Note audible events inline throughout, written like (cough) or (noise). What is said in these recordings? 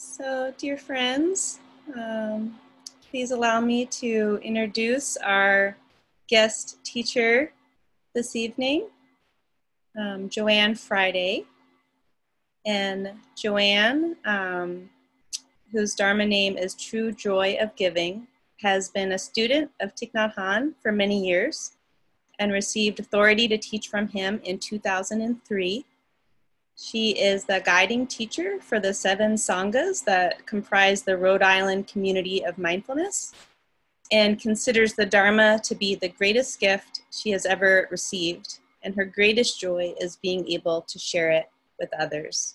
So, dear friends, um, please allow me to introduce our guest teacher this evening, um, Joanne Friday. And Joanne, um, whose Dharma name is True Joy of Giving, has been a student of Thich Nhat Hanh for many years and received authority to teach from him in 2003 she is the guiding teacher for the seven Sanghas that comprise the Rhode Island community of mindfulness and considers the Dharma to be the greatest gift she has ever received. And her greatest joy is being able to share it with others.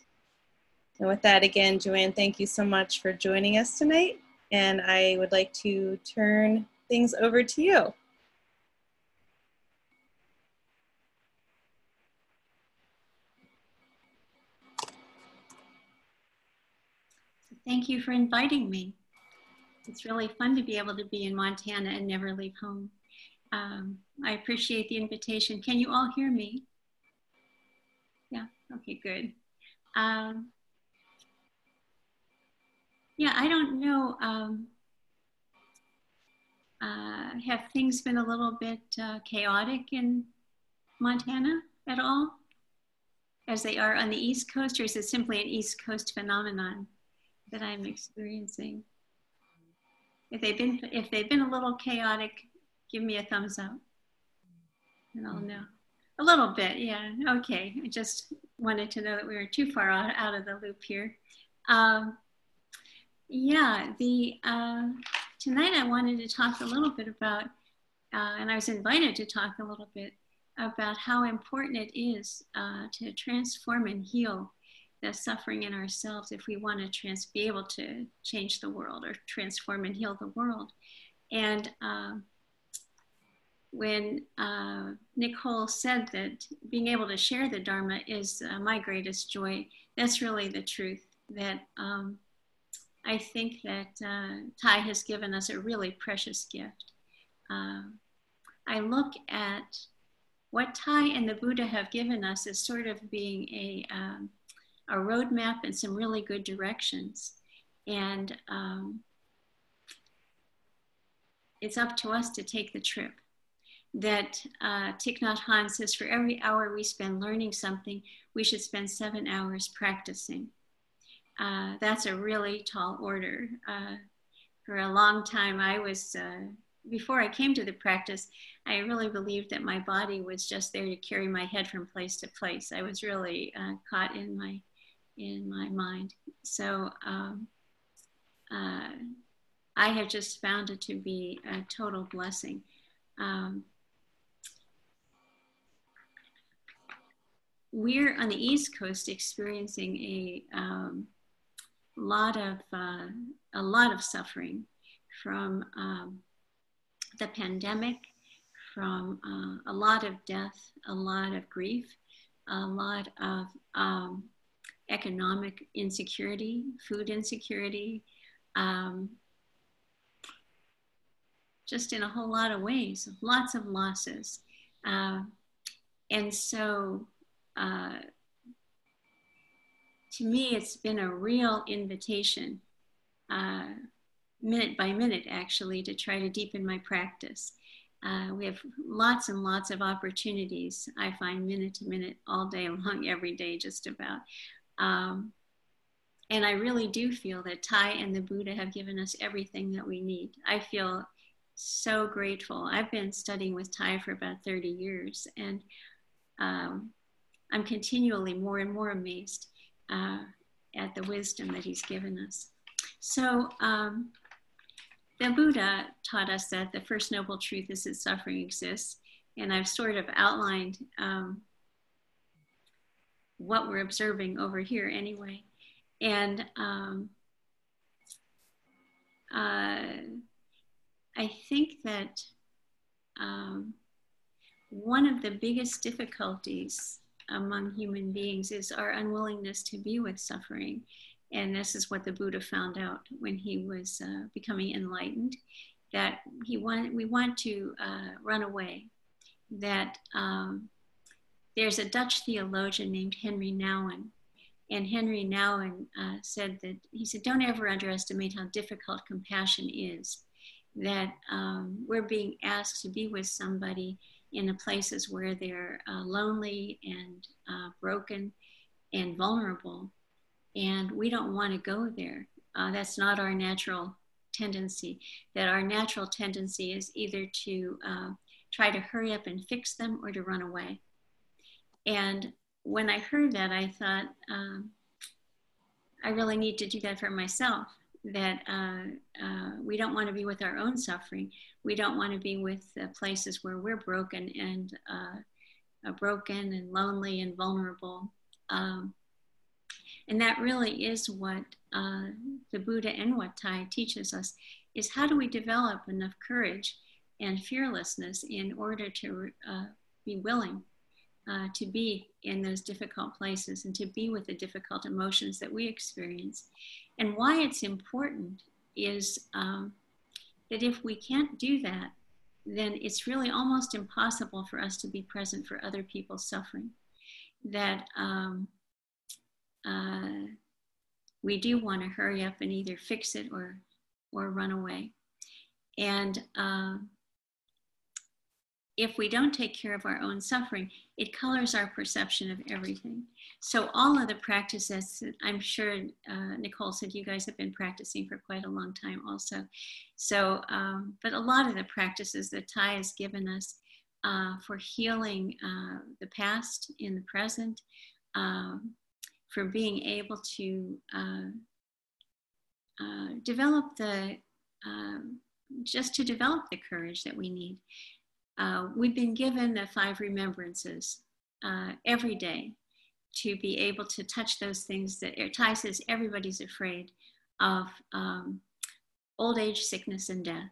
And with that, again, Joanne, thank you so much for joining us tonight. And I would like to turn things over to you. Thank you for inviting me. It's really fun to be able to be in Montana and never leave home. Um, I appreciate the invitation. Can you all hear me? Yeah, okay, good. Um, yeah, I don't know. Um, uh, have things been a little bit uh, chaotic in Montana at all, as they are on the East Coast, or is it simply an East Coast phenomenon? That I'm experiencing. If they've been if they've been a little chaotic, give me a thumbs up, and I'll know. A little bit, yeah. Okay. I just wanted to know that we were too far out, out of the loop here. Um, yeah, the uh, tonight I wanted to talk a little bit about, uh, and I was invited to talk a little bit about how important it is uh, to transform and heal the suffering in ourselves if we want to trans- be able to change the world or transform and heal the world. And um, when uh, Nicole said that being able to share the Dharma is uh, my greatest joy, that's really the truth. That um, I think that uh, has given us a really precious gift. Uh, I look at what Thay and the Buddha have given us as sort of being a um, a roadmap and some really good directions. And um, it's up to us to take the trip. That uh, Thich Nhat Hanh says for every hour we spend learning something, we should spend seven hours practicing. Uh, that's a really tall order. Uh, for a long time, I was, uh, before I came to the practice, I really believed that my body was just there to carry my head from place to place. I was really uh, caught in my in my mind. So um, uh, I have just found it to be a total blessing. Um, we're on the East Coast experiencing a um, lot of uh, a lot of suffering from um, the pandemic, from uh, a lot of death, a lot of grief, a lot of um, economic insecurity, food insecurity, um, just in a whole lot of ways, lots of losses. Uh, and so, uh, to me, it's been a real invitation, uh, minute by minute, actually, to try to deepen my practice. Uh, we have lots and lots of opportunities. I find minute to minute, all day (laughs) long, every day, just about, um, and I really do feel that Thay and the Buddha have given us everything that we need. I feel so grateful. I've been studying with Thay for about 30 years, and um, I'm continually more and more amazed uh, at the wisdom that he's given us. So, um, the Buddha taught us that the first noble truth is that suffering exists, and I've sort of outlined um, what we're observing over here anyway. And um, uh, I think that um, one of the biggest difficulties among human beings is our unwillingness to be with suffering. And this is what the Buddha found out when he was uh, becoming enlightened that he want, we want to uh, run away, that um, there's a Dutch theologian named Henri Nouwen And Henri Nouwen uh, said that he said, "Don't ever underestimate how difficult compassion is. That um, we're being asked to be with somebody in the places where they're uh, lonely and uh, broken and vulnerable, and we don't want to go there. Uh, that's not our natural tendency. That our natural tendency is either to uh, try to hurry up and fix them or to run away. And when I heard that, I thought, um, I really need to do that for myself. That uh, uh, we don't want to be with our own suffering. We don't want to be with the places where we're broken and uh, broken and lonely and vulnerable. Um, and that really is what uh, the Buddha and what Thay teaches us is how do we develop enough courage and fearlessness in order to uh, be willing uh, to be in those difficult places and to be with the difficult emotions that we experience. And why it's important is um, that if we can't do that, then it's really almost impossible for us to be present for other people's suffering. That um, uh, we do want to hurry up and either fix it or or run away. And uh, if we don't take care of our own suffering, it colors our perception of everything. So all of the practices, I'm sure uh, Nicole said you guys have been practicing for quite a long time also. So, um, but a lot of the practices that Thay has given us uh, for healing uh, the past in the present, um, for being able to uh, uh, develop the um, just to develop the courage that we need. Uh, we've been given the five remembrances uh, every day to be able to touch those things that Thay says everybody's afraid of um, old age, sickness, and death.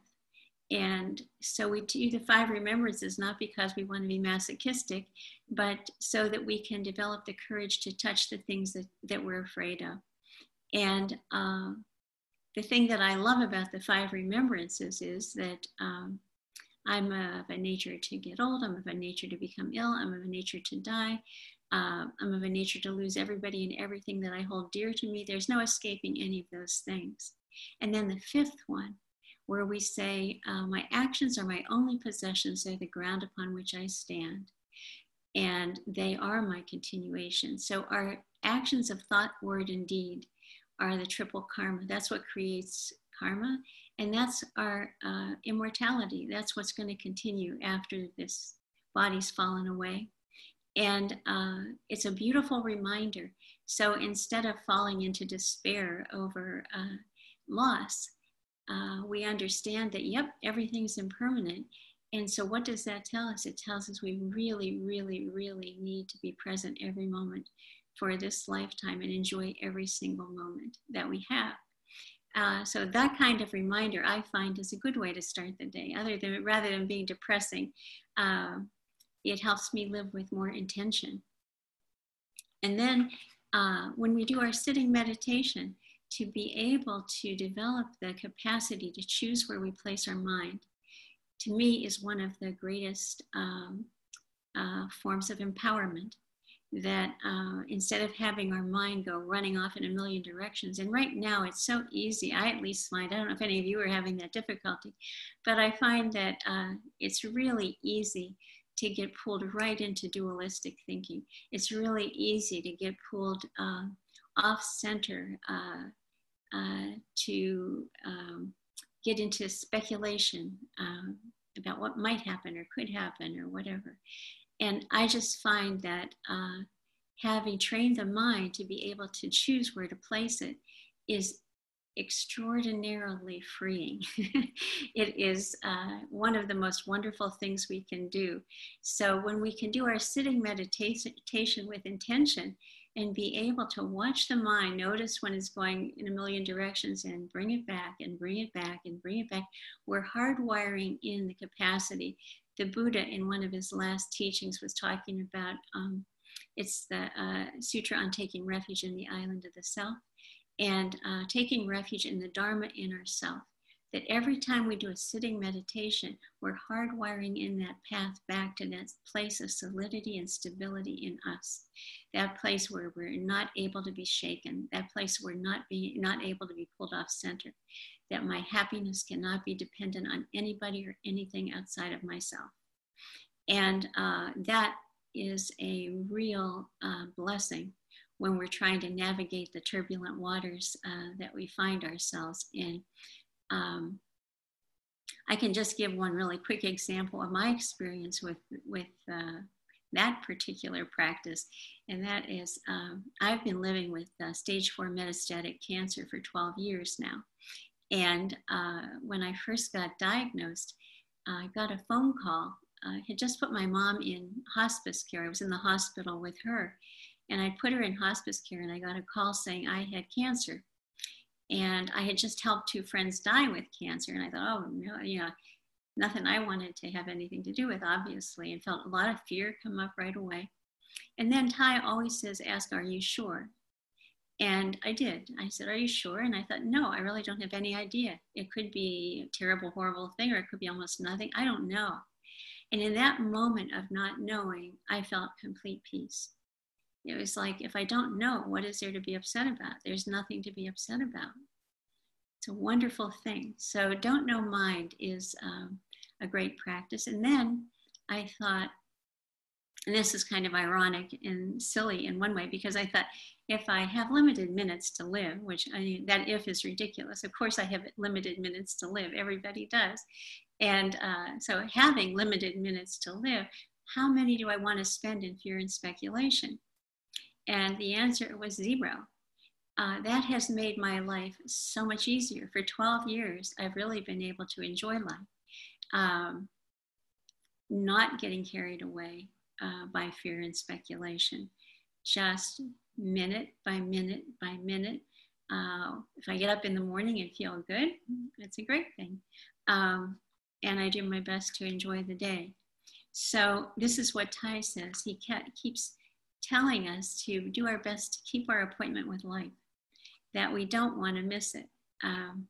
And so we do the five remembrances not because we want to be masochistic, but so that we can develop the courage to touch the things that, that we're afraid of. And uh, the thing that I love about the five remembrances is that um, I'm of a nature to get old, I'm of a nature to become ill, I'm of a nature to die, uh, I'm of a nature to lose everybody and everything that I hold dear to me. There's no escaping any of those things. And then the fifth one where we say, uh, My actions are my only possessions, they're the ground upon which I stand. And they are my continuation. So, our actions of thought, word, and deed are the triple karma. That's what creates karma. And that's our uh, immortality. That's what's going to continue after this body's fallen away. And uh, it's a beautiful reminder. So instead of falling into despair over uh, loss, uh, we understand that, yep, everything's impermanent. And so, what does that tell us? It tells us we really, really, really need to be present every moment for this lifetime and enjoy every single moment that we have. Uh, so that kind of reminder I find is a good way to start the day. Other than rather than being depressing, uh, it helps me live with more intention. And then uh, when we do our sitting meditation, to be able to develop the capacity to choose where we place our mind, to me, is one of the greatest um, uh, forms of empowerment. That uh, instead of having our mind go running off in a million directions, and right now it's so easy, I at least find, I don't know if any of you are having that difficulty, but I find that uh, it's really easy to get pulled right into dualistic thinking. It's really easy to get pulled uh, off center uh, uh, to um, get into speculation um, about what might happen or could happen or whatever. And I just find that uh, having trained the mind to be able to choose where to place it is extraordinarily freeing. (laughs) it is uh, one of the most wonderful things we can do. So, when we can do our sitting meditation with intention, and be able to watch the mind, notice when it's going in a million directions and bring it back and bring it back and bring it back. We're hardwiring in the capacity. The Buddha, in one of his last teachings, was talking about um, it's the uh, Sutra on taking refuge in the island of the self and uh, taking refuge in the Dharma in ourself. that every time we do a sitting meditation, we're hardwiring in that path back to that place of solidity and stability in us. That place where we're not able to be shaken, that place where not be not able to be pulled off center, that my happiness cannot be dependent on anybody or anything outside of myself. And uh, that is a real uh, blessing when we're trying to navigate the turbulent waters uh, that we find ourselves in. Um, I can just give one really quick example of my experience with with uh, that particular practice, and that is um, I've been living with uh, stage four metastatic cancer for 12 years now, and uh, when I first got diagnosed, I got a phone call. I had just put my mom in hospice care. I was in the hospital with her, and I put her in hospice care, and I got a call saying I had cancer and I had just helped two friends die with cancer. And I thought, oh, no, you know, nothing I wanted to have anything to do with, obviously, and felt a lot of fear come up right away. And then Thay always says, ask, are you sure? And I did. I said, Are you sure? And I thought, No, I really don't have any idea. It could be a terrible, horrible thing, or it could be almost nothing. I don't know. And in that moment of not knowing, I felt complete peace. It was like, if I don't know, what is there to be upset about? There's nothing to be upset about. It's a wonderful thing. So, don't know mind is um, a great practice. And then I thought, and this is kind of ironic and silly in one way, because I thought if I have limited minutes to live, which I that if is ridiculous. Of course, I have limited minutes to live. Everybody does. And uh, so, having limited minutes to live, how many do I want to spend in fear and speculation? And the answer was zero. Uh, that has made my life so much easier. For 12 years, I've really been able to enjoy life, um, not getting carried away uh, by fear and speculation, just minute by minute by minute. Uh, if I get up in the morning and feel good, it's a great thing. Um, and I do my best to enjoy the day. So, this is what Thay says. He keeps telling us to do our best to keep our appointment with life, that we don't want to miss it. Um,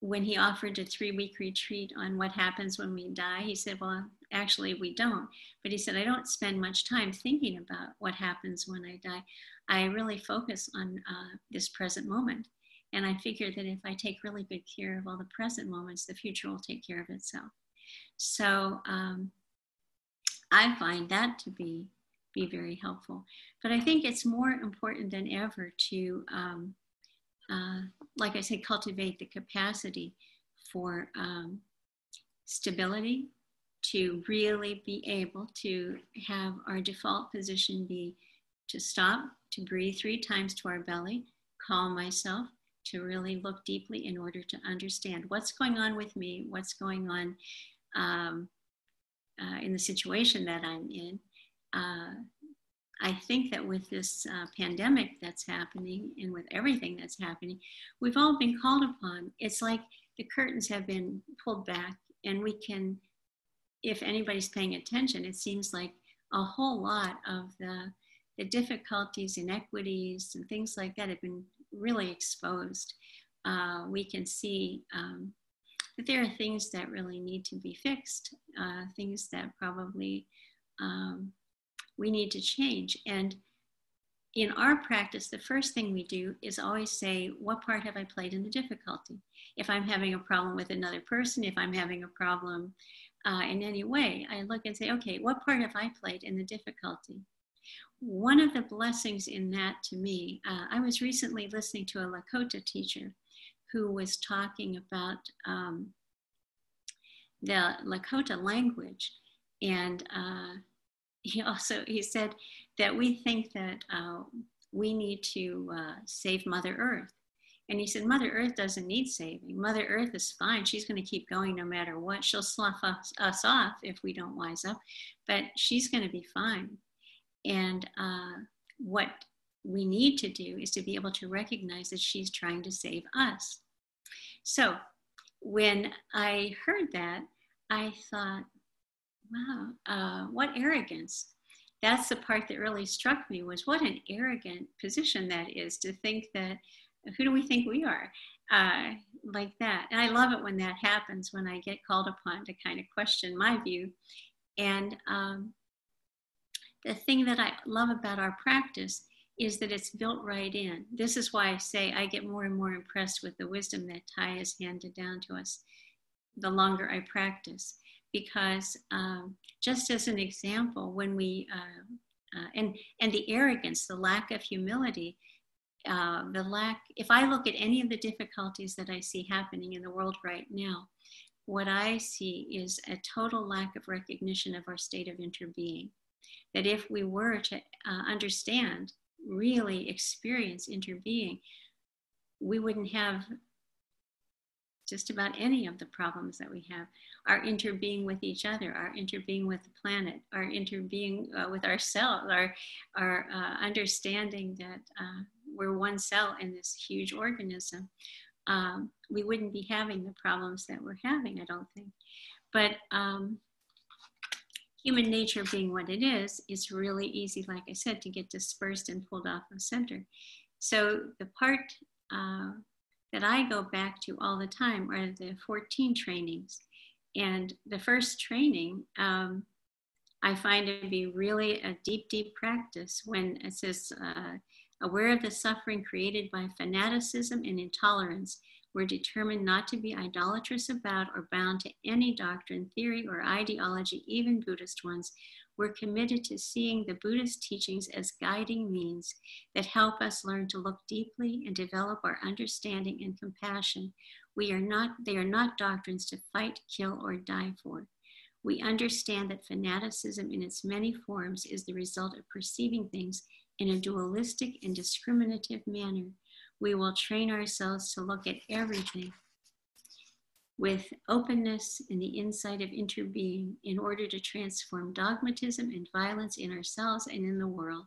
when he offered a three week retreat on what happens when we die, he said, Well, actually, we don't. But he said, I don't spend much time thinking about what happens when I die. I really focus on uh, this present moment. And I figure that if I take really good care of all the present moments, the future will take care of itself. So um, I find that to be be very helpful. But I think it's more important than ever to, um, uh, like I said, cultivate the capacity for um, stability, to really be able to have our default position be to stop, to breathe three times to our belly, calm myself, to really look deeply in order to understand what's going on with me, what's going on um, uh, in the situation that I'm in, uh, I think that with this uh, pandemic that's happening and with everything that's happening, we've all been called upon. It's like the curtains have been pulled back, and we can, if anybody's paying attention, it seems like a whole lot of the, the difficulties, inequities, and things like that have been really exposed. Uh, we can see um, that there are things that really need to be fixed, uh, things that probably um, we need to change. And in our practice, the first thing we do is always say, What part have I played in the difficulty? If I'm having a problem with another person, if I'm having a problem uh, in any way, I look and say, Okay, what part have I played in the difficulty? One of the blessings in that to me, uh, I was recently listening to a Lakota teacher who was talking about um, the Lakota language. And uh, he also he said that we think that uh, we need to uh, save Mother Earth. And he said, Mother Earth doesn't need saving. Mother Earth is fine. She's going to keep going no matter what. She'll slough us, us off if we don't wise up, but she's going to be fine. And uh, what we need to do is to be able to recognize that she's trying to save us. So when I heard that, I thought, wow, uh, what arrogance. That's the part that really struck me was what an arrogant position that is to think that who do we think we are? Uh, like that. And I love it when that happens, when I get called upon to kind of question my view. And um, the thing that I love about our practice is that it's built right in. This is why I say I get more and more impressed with the wisdom that Thay has handed down to us the longer I practice. Because um, just as an example, when we, uh, uh, and, and the arrogance, the lack of humility, uh, the lack, if I look at any of the difficulties that I see happening in the world right now, what I see is a total lack of recognition of our state of interbeing. That if we were to uh, understand, really experience interbeing, we wouldn't have just about any of the problems that we have. Our interbeing with each other, our interbeing with the planet, our interbeing uh, with ourselves, our, our uh, understanding that uh, we're one cell in this huge organism, um, we wouldn't be having the problems that we're having, I don't think. But um, human nature being what it is, it's really easy, like I said, to get dispersed and pulled off of center. So the part uh, that I go back to all the time are the 14 trainings. And the first training, um, I find to be really a deep, deep practice when it says, uh, aware of the suffering created by fanaticism and intolerance, we're determined not to be idolatrous about or bound to any doctrine, theory, or ideology, even Buddhist ones. We're committed to seeing the Buddhist teachings as guiding means that help us learn to look deeply and develop our understanding and compassion. We are not, they are not doctrines to fight, kill, or die for. We understand that fanaticism in its many forms is the result of perceiving things in a dualistic and discriminative manner. We will train ourselves to look at everything with openness and the insight of interbeing in order to transform dogmatism and violence in ourselves and in the world.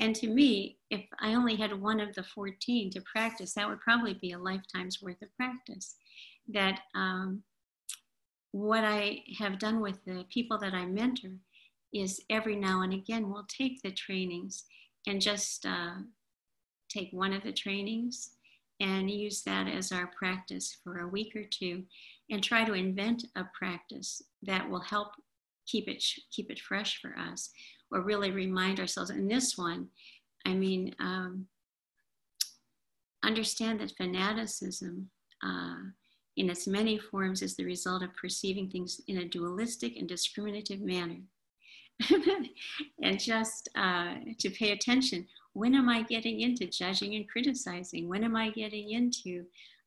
And to me, if I only had one of the 14 to practice, that would probably be a lifetime's worth of practice. That um, what I have done with the people that I mentor is every now and again we'll take the trainings and just uh, take one of the trainings and use that as our practice for a week or two and try to invent a practice that will help keep it keep it fresh for us or really remind ourselves in this one i mean um, understand that fanaticism uh, in its many forms is the result of perceiving things in a dualistic and discriminative manner (laughs) and just uh, to pay attention. When am I getting into judging and criticizing? When am I getting into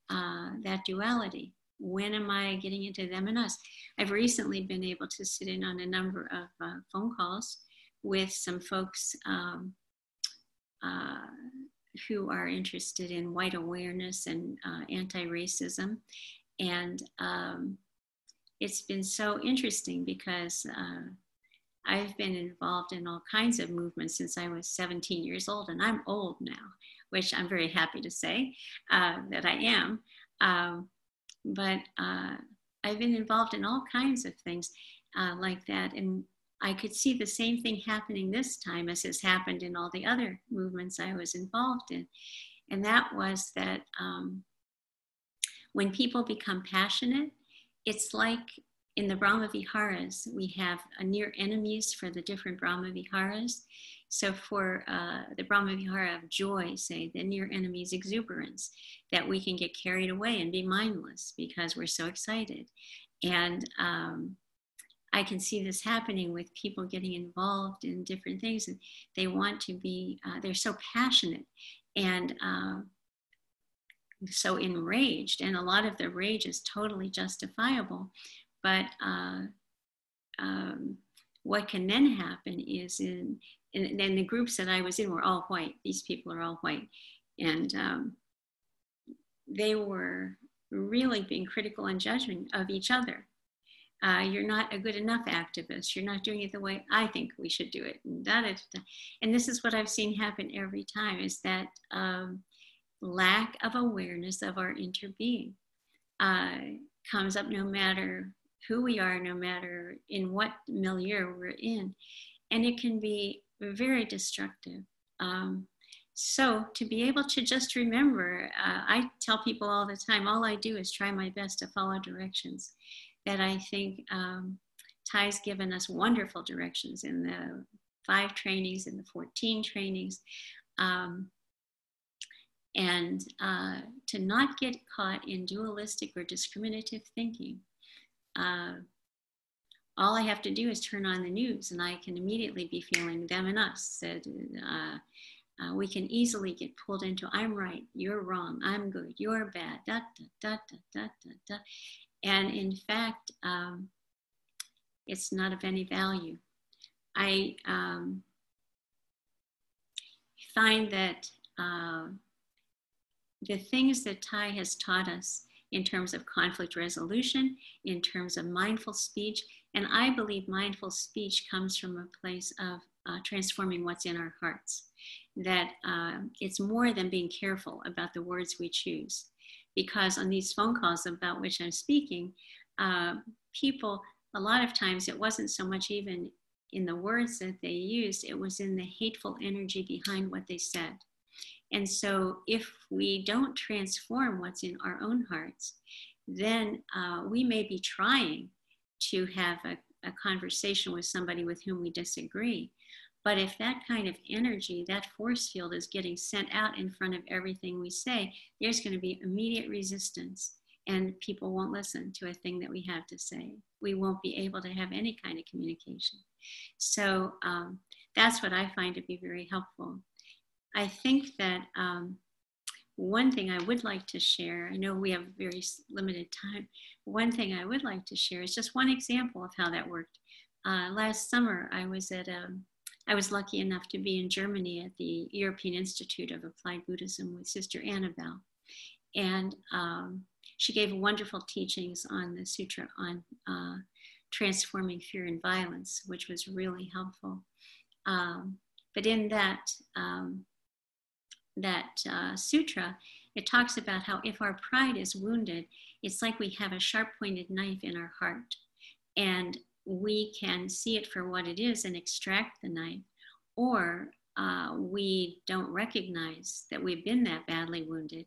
uh, that duality? When am I getting into them and us? I've recently been able to sit in on a number of uh, phone calls with some folks um, uh, who are interested in white awareness and uh, anti racism. And um, it's been so interesting because uh, I've been involved in all kinds of movements since I was 17 years old, and I'm old now, which I'm very happy to say uh, that I am. Um, but uh, I've been involved in all kinds of things uh, like that, and I could see the same thing happening this time as has happened in all the other movements I was involved in. And that was that um, when people become passionate, it's like in the Brahma Viharas, we have near enemies for the different Brahma Viharas. So for uh, the Brahma Vihara of joy, say, the near enemy is exuberance, that we can get carried away and be mindless because we're so excited. And um, I can see this happening with people getting involved in different things. And they want to be, uh, they're so passionate and uh, so enraged. And a lot of the rage is totally justifiable but uh, um, what can then happen is in, in, in, the groups that I was in were all white. These people are all white. And um, they were really being critical and judging of each other. Uh, you're not a good enough activist. You're not doing it the way I think we should do it. And, that is, and this is what I've seen happen every time is that um, lack of awareness of our interbeing uh, comes up no matter who we are, no matter in what milieu we're in. And it can be very destructive. Um, so to be able to just remember, uh, I tell people all the time, all I do is try my best to follow directions that I think um, Thay's given us wonderful directions in the five trainings, in the 14 trainings. Um, and uh, to not get caught in dualistic or discriminative thinking. Uh, all I have to do is turn on the news and I can immediately be feeling them and us. Uh, uh, we can easily get pulled into I'm right, you're wrong, I'm good, you're bad, da da da da da da. da. And in fact, um, it's not of any value. I um, find that uh, the things that Thay has taught us in terms of conflict resolution, in terms of mindful speech, and I believe mindful speech comes from a place of uh, transforming what's in our hearts. That uh, it's more than being careful about the words we choose. Because on these phone calls about which I'm speaking, uh, people, a lot of times it wasn't so much even in the words that they used, it was in the hateful energy behind what they said. And so, if we don't transform what's in our own hearts, then uh, we may be trying to have a, a conversation with somebody with whom we disagree. But if that kind of energy, that force field is getting sent out in front of everything we say, there's going to be immediate resistance and people won't listen to a thing that we have to say. We won't be able to have any kind of communication. So um, that's what I find to be very helpful. I think that um, one thing I would like to share, I know we have very limited time. One thing I would like to share is just one example of how that worked. Uh, last summer, I was at a, um, I was lucky enough to be in Germany at the European Institute of Applied Buddhism with Sister Annabel. And um, she gave wonderful teachings on the sutra on uh, transforming fear and violence, which was really helpful. Um, but in that, um, that uh, sutra, it talks about how if our pride is wounded, it's like we have a sharp pointed knife in our heart. And we can see it for what it is and extract the knife, or uh, we don't recognize that we've been that badly wounded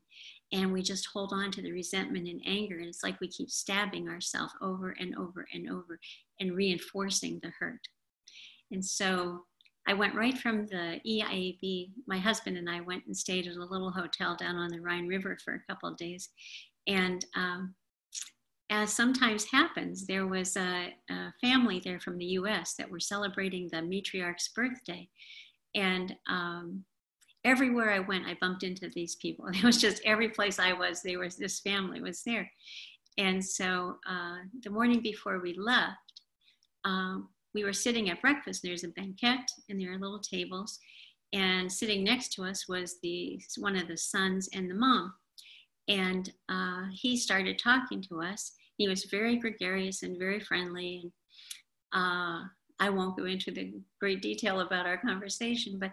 and we just hold on to the resentment and anger. And it's like we keep stabbing ourselves over and over and over and reinforcing the hurt. And so I went right from the EIAB. My husband and I went and stayed at a little hotel down on the Rhine River for a couple of days. And um, as sometimes happens, there was a, a, family there from the US that were celebrating the matriarch's birthday. And um, everywhere I went, I bumped into these people. (laughs) It was just every place I was, there was this family was there. And so uh, the morning before we left, um, we were sitting at breakfast. There's a banquette, and there are little tables. And sitting next to us was the one of the sons and the mom. And uh, he started talking to us. He was very gregarious and very friendly. And uh, I won't go into the great detail about our conversation, but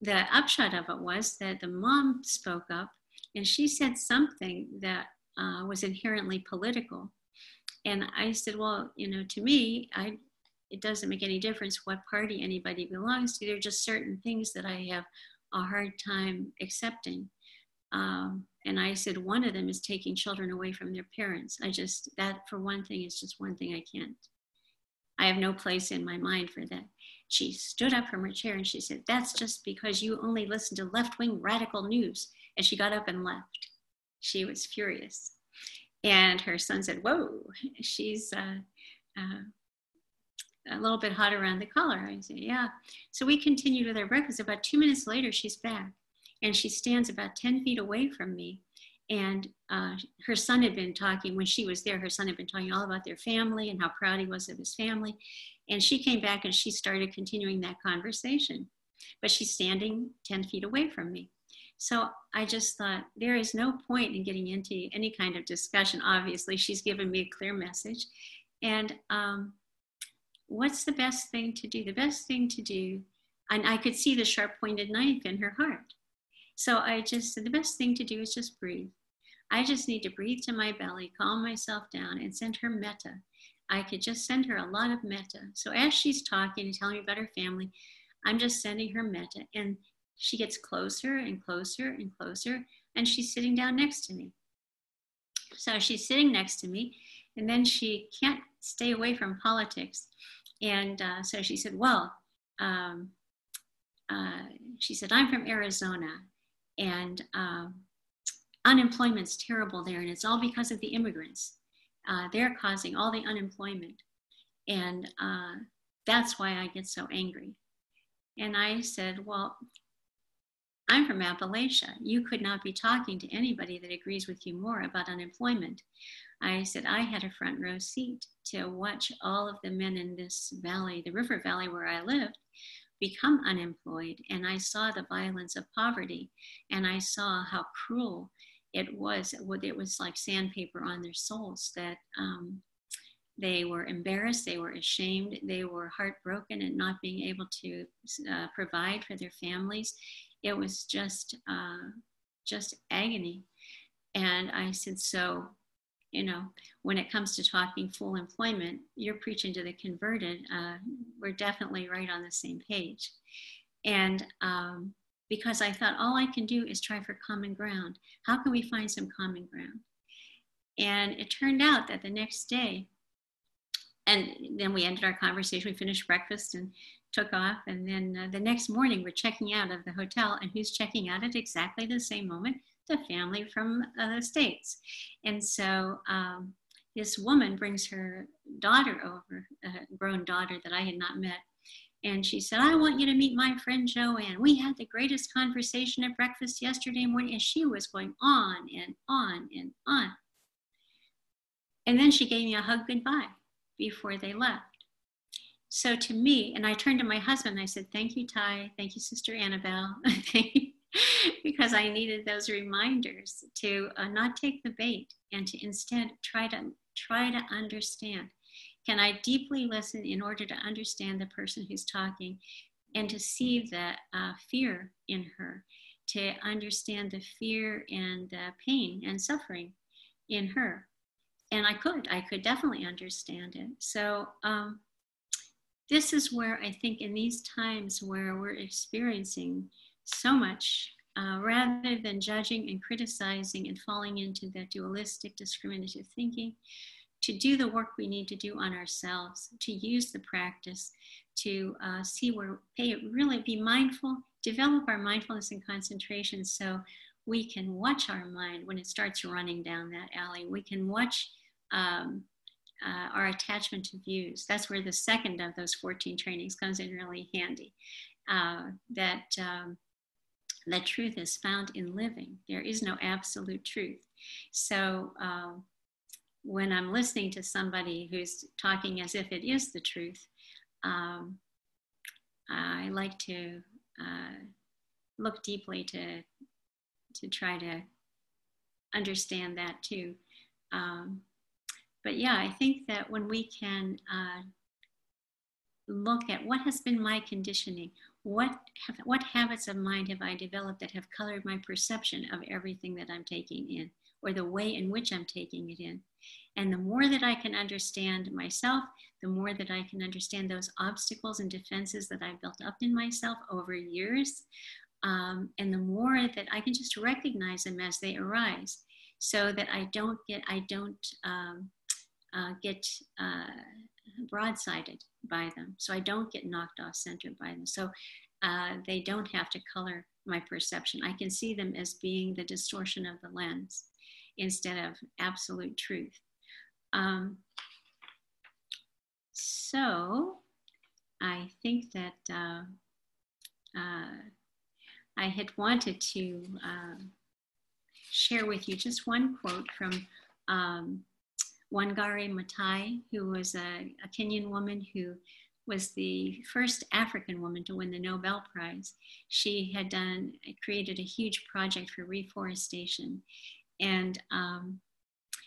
the upshot of it was that the mom spoke up and she said something that uh, was inherently political. And I said, Well, you know, to me, I it doesn't make any difference what party anybody belongs to. There are just certain things that I have a hard time accepting. Um, and I said, one of them is taking children away from their parents. I just, that for one thing is just one thing I can't. I have no place in my mind for that. She stood up from her chair and she said, That's just because you only listen to left wing radical news. And she got up and left. She was furious. And her son said, Whoa, she's uh, uh, a little bit hot around the collar. I said, yeah. So we continued with our breakfast. About two minutes later, she's back and she stands about 10 feet away from me. And uh, her son had been talking, when she was there, her son had been talking all about their family and how proud he was of his family. And she came back and she started continuing that conversation. But she's standing 10 feet away from me. So I just thought there is no point in getting into any kind of discussion. Obviously, she's given me a clear message. And um, what's the best thing to do? The best thing to do, and I could see the sharp pointed knife in her heart. So I just said, the best thing to do is just breathe. I just need to breathe to my belly, calm myself down, and send her metta. I could just send her a lot of metta. So as she's talking and telling me about her family, I'm just sending her metta. And she gets closer and closer and closer, and she's sitting down next to me. So she's sitting next to me, and then she can't stay away from politics. And uh, so she said, Well, um, uh, she said, I'm from Arizona, and um, unemployment's terrible there, and it's all because of the immigrants. Uh, they're causing all the unemployment. And uh, that's why I get so angry. And I said, Well, I'm from Appalachia. You could not be talking to anybody that agrees with you more about unemployment. I said, I had a front row seat to watch all of the men in this valley, the river valley where I lived, become unemployed. And I saw the violence of poverty. And I saw how cruel it was. It was like sandpaper on their souls that um, they were embarrassed, they were ashamed, they were heartbroken at not being able to uh, provide for their families. It was just, uh, just agony. And I said, so, you know, when it comes to talking full employment, you're preaching to the converted. Uh, we're definitely right on the same page. And um, because I thought all I can do is try for common ground. How can we find some common ground? And it turned out that the next day, and then we ended our conversation. We finished breakfast and took off. And then uh, the next morning, we're checking out of the hotel. And who's checking out at exactly the same moment? The family from uh, the States. And so um, this woman brings her daughter over, a grown daughter that I had not met. And she said, I want you to meet my friend Joanne. We had the greatest conversation at breakfast yesterday morning. And she was going on and on and on. And then she gave me a hug goodbye before they left. So to me, and I turned to my husband, I said, Thank you, Thay. Thank you, Sister Annabel. (laughs) because I needed those reminders to uh, not take the bait and to instead try to try to understand. Can I deeply listen in order to understand the person who's talking and to see the uh, fear in her, to understand the fear and the pain and suffering in her? and I could, I could definitely understand it. So um, this is where I think in these times where we're experiencing so much, uh, rather than judging and criticizing and falling into that dualistic discriminative thinking, to do the work we need to do on ourselves, to use the practice, to uh, see where, pay, really be mindful, develop our mindfulness and concentration so we can watch our mind when it starts running down that alley. We can watch um, uh, our attachment to views. That's where the second of those 14 trainings comes in really handy. Uh, that um, that truth is found in living. There is no absolute truth. So uh, when I'm listening to somebody who's talking as if it is the truth, um, I like to uh, look deeply to to try to understand that too. Um, but yeah, I think that when we can uh, look at what has been my conditioning, what have, what habits of mind have I developed that have colored my perception of everything that I'm taking in, or the way in which I'm taking it in. And the more that I can understand myself, the more that I can understand those obstacles and defenses that I've built up in myself over years, um, and the more that I can just recognize them as they arise, so that I don't get I don't um, uh, get uh, broadsided by them. So I don't get knocked off center by them. So uh, they don't have to color my perception. I can see them as being the distortion of the lens instead of absolute truth. Um, so I think that uh, uh, I had wanted to uh, share with you just one quote from um, Wangari Maathai, who was a, a Kenyan woman who was the first African woman to win the Nobel Prize. She had done, created a huge project for reforestation. And um,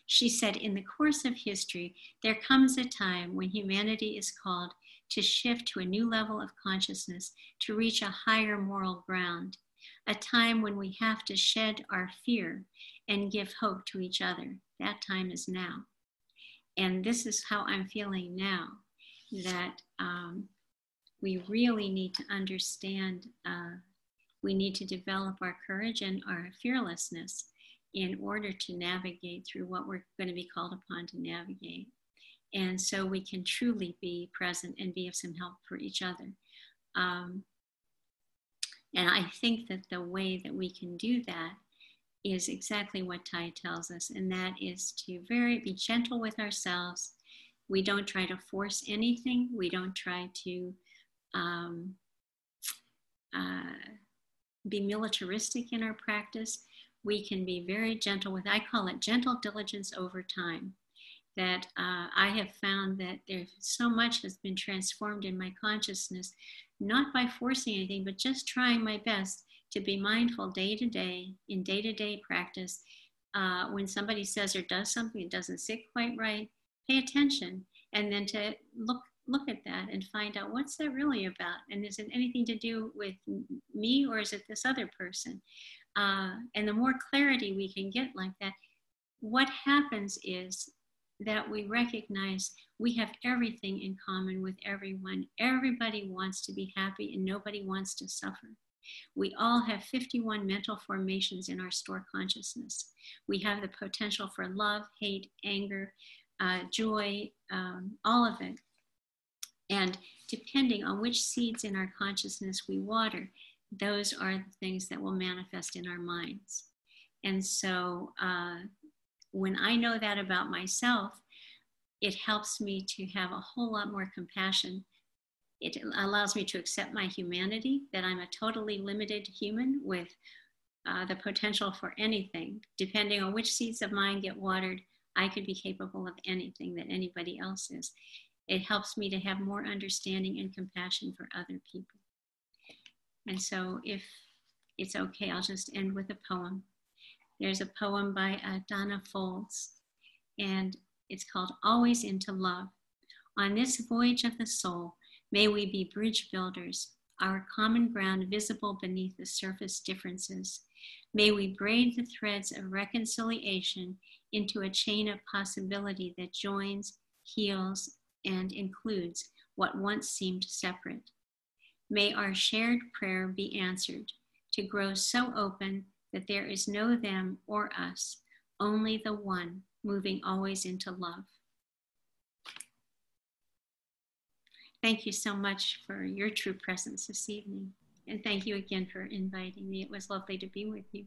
she said, in the course of history, there comes a time when humanity is called to shift to a new level of consciousness, to reach a higher moral ground, a time when we have to shed our fear and give hope to each other. That time is now and this is how I'm feeling now that um, we really need to understand uh, We need to develop our courage and our fearlessness in order to navigate through what we're going to be called upon to navigate. And so we can truly be present and be of some help for each other. Um, and I think that the way that we can do that is exactly what Thay tells us, and that is to very be gentle with ourselves. We don't try to force anything. We don't try to um, uh, be militaristic in our practice. We can be very gentle with. I call it gentle diligence over time. That uh, I have found that there's so much has been transformed in my consciousness, not by forcing anything, but just trying my best to be mindful day to day in day to day practice. Uh, when somebody says or does something that doesn't sit quite right, pay attention and then to look look at that and find out what's that really about and is it anything to do with me or is it this other person uh, and the more clarity we can get like that what happens is that we recognize we have everything in common with everyone everybody wants to be happy and nobody wants to suffer we all have 51 mental formations in our store consciousness. We have the potential for love, hate, anger, uh, joy, um, all of it. And depending on which seeds in our consciousness we water, those are the things that will manifest in our minds. And so uh, when I know that about myself, it helps me to have a whole lot more compassion it allows me to accept my humanity, that I'm a totally limited human with uh, the potential for anything. Depending on which seeds of mine get watered, I could be capable of anything that anybody else is. It helps me to have more understanding and compassion for other people. And so, if it's okay, I'll just end with a poem. There's a poem by uh, Danna Faulds, and it's called Always Into Love. On this voyage of the soul, May we be bridge builders, our common ground visible beneath the surface differences. May we braid the threads of reconciliation into a chain of possibility that joins, heals, and includes what once seemed separate. May our shared prayer be answered to grow so open that there is no them or us, only the one moving always into love. Thank you so much for your true presence this evening. And thank you again for inviting me. It was lovely to be with you.